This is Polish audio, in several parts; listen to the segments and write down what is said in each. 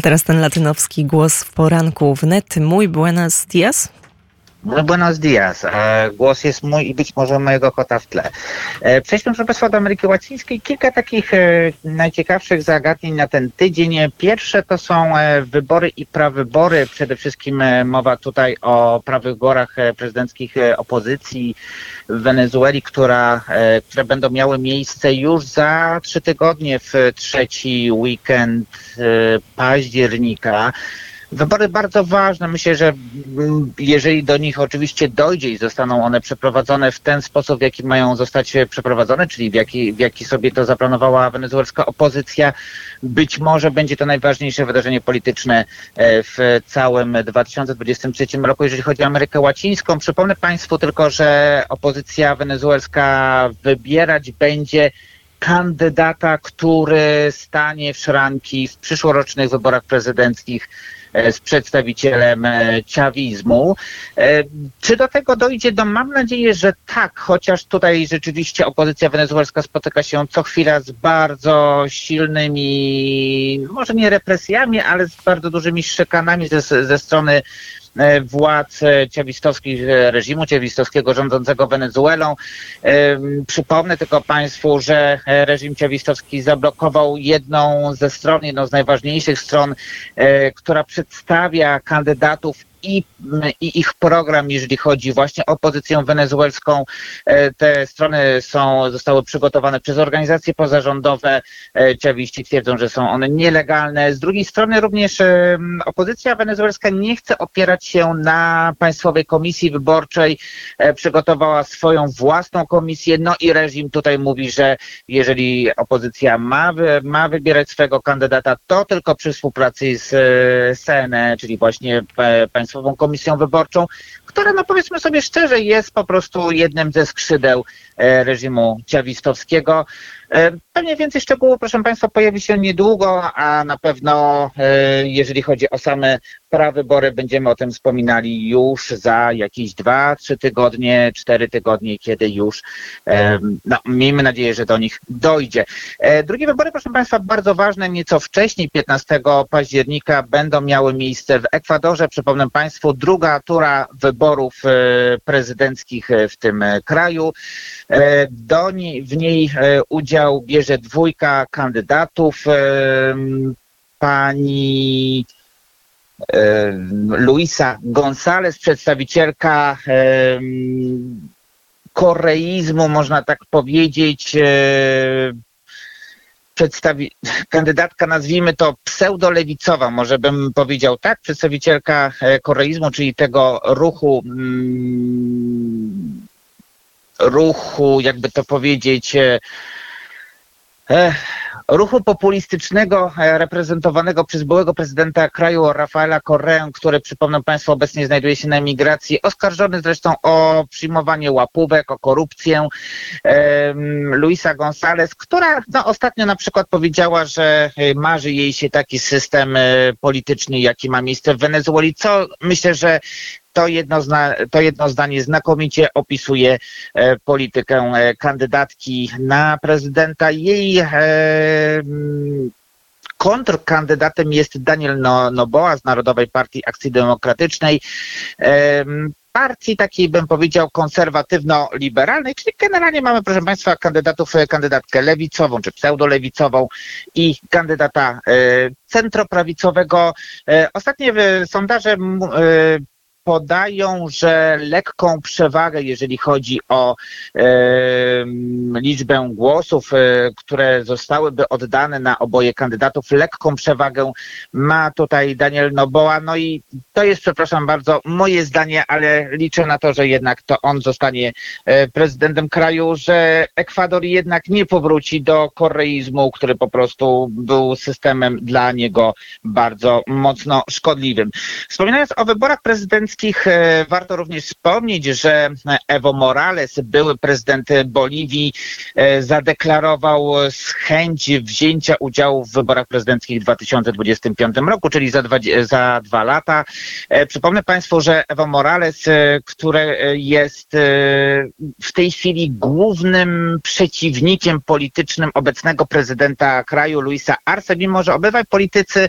A teraz ten latynowski głos w poranku wnet. Mój buenos dias. No, buenos dias. E, głos jest mój i być może mojego kota w tle. E, przejdźmy, proszę Państwa, do Ameryki Łacińskiej. Kilka takich e, najciekawszych zagadnień na ten tydzień. Pierwsze to są wybory i prawybory. Przede wszystkim mowa tutaj o prawyborach prezydenckich opozycji w Wenezueli, która, które będą miały miejsce już za trzy tygodnie w trzeci weekend października. Wybory bardzo ważne. Myślę, że mm, jeżeli do nich oczywiście dojdzie i zostaną one przeprowadzone w ten sposób, w jaki mają zostać przeprowadzone, czyli w jaki, w jaki sobie to zaplanowała wenezuelska opozycja, być może będzie to najważniejsze wydarzenie polityczne e, w całym 2023 roku, jeżeli chodzi o Amerykę Łacińską. Przypomnę Państwu tylko, że opozycja wenezuelska wybierać będzie kandydata, który stanie w szranki w przyszłorocznych wyborach prezydenckich z przedstawicielem ciawizmu. E, czy do tego dojdzie? No mam nadzieję, że tak, chociaż tutaj rzeczywiście opozycja wenezuelska spotyka się co chwila z bardzo silnymi, może nie represjami, ale z bardzo dużymi szykanami ze, ze strony E, władz e, ciawistowskich, e, reżimu ciawistowskiego rządzącego Wenezuelą. Przypomnę tylko Państwu, że reżim ciawistowski zablokował jedną ze stron, jedną z najważniejszych stron, która przedstawia kandydatów i, i ich program, jeżeli chodzi właśnie o pozycję wenezuelską. E, te strony są, zostały przygotowane przez organizacje pozarządowe. E, Ciawiści twierdzą, że są one nielegalne. Z drugiej strony również e, opozycja wenezuelska nie chce opierać się na Państwowej Komisji Wyborczej. Przygotowała swoją własną komisję. No i reżim tutaj mówi, że jeżeli opozycja ma, ma wybierać swojego kandydata, to tylko przy współpracy z CNE, czyli właśnie Państwową Państwową Komisją Wyborczą, która, no powiedzmy sobie szczerze, jest po prostu jednym ze skrzydeł e, reżimu ciawistowskiego. E, pewnie więcej szczegółów, proszę Państwa, pojawi się niedługo, a na pewno, e, jeżeli chodzi o same prawybory, będziemy o tym wspominali już za jakieś dwa, trzy tygodnie, cztery tygodnie, kiedy już, no, miejmy nadzieję, że do nich dojdzie. Drugie wybory, proszę Państwa, bardzo ważne, nieco wcześniej, 15 października, będą miały miejsce w Ekwadorze. Przypomnę Państwu, druga tura wyborów e, prezydenckich e, w tym e, kraju. Do w niej udział bierze dwójka kandydatów. Pani Luisa González, przedstawicielka koreizmu, można tak powiedzieć, przedstawi kandydatka, nazwijmy to pseudolewicowa, może bym powiedział tak, przedstawicielka e, koreizmu, czyli tego ruchu, mm, ruchu, jakby to powiedzieć, e, e ruchu populistycznego e, reprezentowanego przez byłego prezydenta kraju Rafaela Correa, który przypomnę Państwu obecnie znajduje się na emigracji, oskarżony zresztą o przyjmowanie łapówek, o korupcję. Luisa González, która no, ostatnio na przykład powiedziała, że e, marzy jej się taki system e, polityczny, jaki ma miejsce w Wenezueli, co myślę, że to jedno, zna, to jedno zdanie znakomicie opisuje e, politykę e, kandydatki na prezydenta. Jej e, kontrkandydatem jest Daniel no, Noboa z Narodowej Partii Akcji Demokratycznej. Partii takiej, bym powiedział, konserwatywno-liberalnej, czyli generalnie mamy, proszę Państwa, kandydatów, kandydatkę lewicową czy pseudolewicową i kandydata centroprawicowego. Ostatnie sondaże podają, że lekką przewagę, jeżeli chodzi o e, liczbę głosów, e, które zostałyby oddane na oboje kandydatów, lekką przewagę ma tutaj Daniel Noboa. No i to jest, przepraszam bardzo, moje zdanie, ale liczę na to, że jednak to on zostanie e, prezydentem kraju, że Ekwador jednak nie powróci do koreizmu, który po prostu był systemem dla niego bardzo mocno szkodliwym. Wspominając o wyborach prezydenckich, wszystkich warto również wspomnieć, że Evo Morales, były prezydent Boliwii, zadeklarował chęć wzięcia udziału w wyborach prezydenckich w 2025 roku, czyli za dwa, za dwa lata. Przypomnę Państwu, że Evo Morales, który jest w tej chwili głównym przeciwnikiem politycznym obecnego prezydenta kraju, Luisa Arce, mimo że obydwaj politycy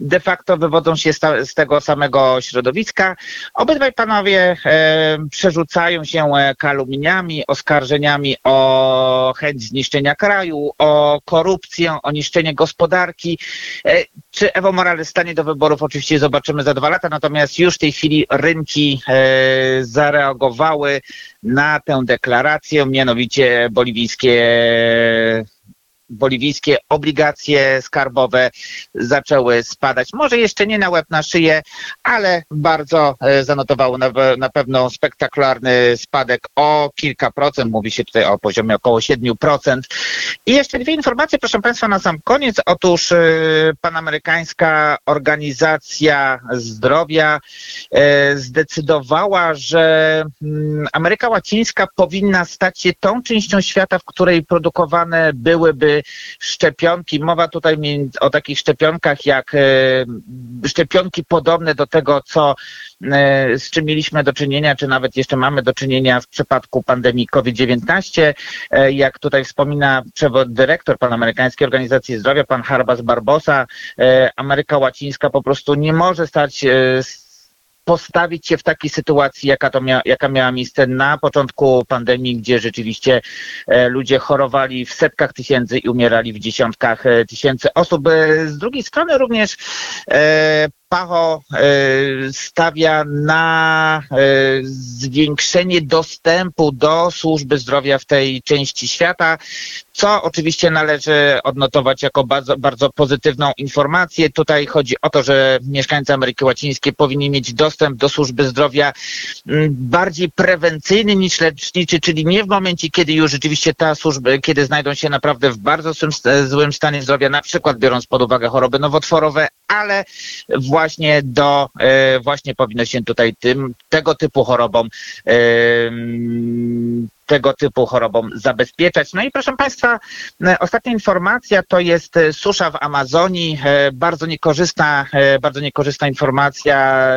de facto wywodzą się z tego samego środowiska. Obydwaj panowie e, przerzucają się e, kalumniami, oskarżeniami o chęć zniszczenia kraju, o korupcję, o niszczenie gospodarki. E, czy Evo Morales stanie do wyborów? Oczywiście zobaczymy za dwa lata, natomiast już w tej chwili rynki e, zareagowały na tę deklarację, mianowicie boliwijskie boliwijskie obligacje skarbowe zaczęły spadać. Może jeszcze nie na łeb na szyję, ale bardzo e, zanotowały na, na pewno spektakularny spadek o kilka procent. Mówi się tutaj o poziomie około 7%. I jeszcze dwie informacje, proszę Państwa, na sam koniec. Otóż e, Panamerykańska Organizacja Zdrowia e, zdecydowała, że mm, Ameryka Łacińska powinna stać się tą częścią świata, w której produkowane byłyby szczepionki. Mowa tutaj o takich szczepionkach jak e, szczepionki podobne do tego, co e, z czym mieliśmy do czynienia, czy nawet jeszcze mamy do czynienia w przypadku pandemii COVID-19. E, jak tutaj wspomina dyrektor Panamerykańskiej Organizacji Zdrowia, pan Harbas Barbosa, Ameryka Łacińska po prostu nie może stać postawić się w takiej sytuacji, jaka, to mia, jaka miała miejsce na początku pandemii, gdzie rzeczywiście e, ludzie chorowali w setkach tysięcy i umierali w dziesiątkach e, tysięcy osób. E, z drugiej strony również Pacho stawia na zwiększenie dostępu do służby zdrowia w tej części świata co oczywiście należy odnotować jako bardzo, bardzo pozytywną informację. Tutaj chodzi o to, że mieszkańcy Ameryki Łacińskiej powinni mieć dostęp do służby zdrowia mm, bardziej prewencyjny niż leczniczy, czyli nie w momencie, kiedy już rzeczywiście ta służba, kiedy znajdą się naprawdę w bardzo złym stanie zdrowia, na przykład biorąc pod uwagę choroby nowotworowe, ale właśnie do, e, właśnie powinno się tutaj tym, tego typu chorobom tego typu chorobom zabezpieczać. No i proszę Państwa, e, ostatnia informacja to jest e, susza w Amazonii. E, bardzo niekorzystna, bardzo niekorzystna informacja.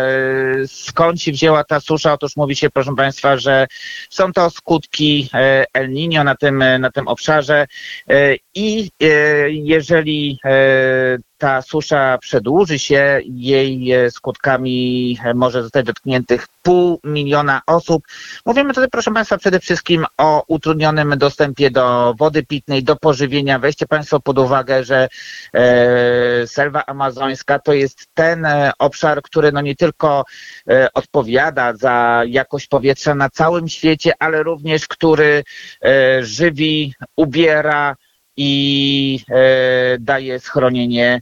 Skąd się wzięła ta susza? Otóż mówi się, proszę Państwa, że są to skutki El Niño na tym, na tym obszarze i jeżeli ta susza przedłuży się, jej skutkami może zostać dotkniętych pół miliona osób. Mówimy tutaj, proszę Państwa, przede wszystkim o utrudnionym dostępie do wody pitnej, do pożywienia. Weźcie Państwo pod uwagę, że e, selwa amazońska to jest ten e, obszar, który no nie tylko e, odpowiada za jakość powietrza na całym świecie, ale również który e, żywi, ubiera i e, daje schronienie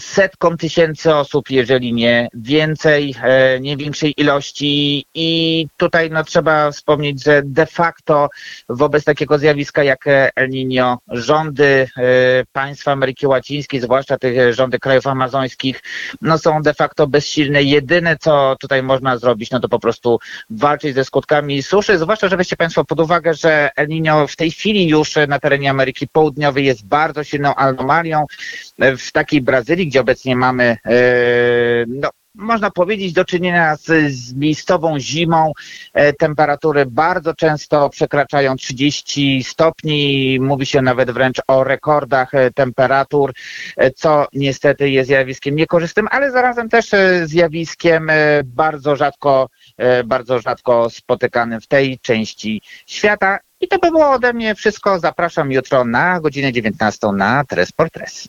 setkom tysięcy osób, jeżeli nie więcej, e, nie większej ilości i tutaj no, trzeba wspomnieć, że de facto wobec takiego zjawiska jak El Niño rządy e, państw Ameryki Łacińskiej, zwłaszcza tych rządy krajów amazońskich, no są de facto bezsilne. Jedyne co tutaj można zrobić, no to po prostu walczyć ze skutkami suszy, zwłaszcza, że weźcie Państwo pod uwagę, że El Niño w tej chwili już na terenie Ameryki Południowej jest bardzo silną anomalią. W takiej Brazylii gdzie obecnie mamy, e, no, można powiedzieć, do czynienia z, z miejscową zimą. E, temperatury bardzo często przekraczają 30 stopni. Mówi się nawet wręcz o rekordach e, temperatur, co niestety jest zjawiskiem niekorzystnym, ale zarazem też zjawiskiem bardzo rzadko, bardzo rzadko spotykanym w tej części świata. I to by było ode mnie wszystko. Zapraszam jutro na godzinę 19 na Tres Portres.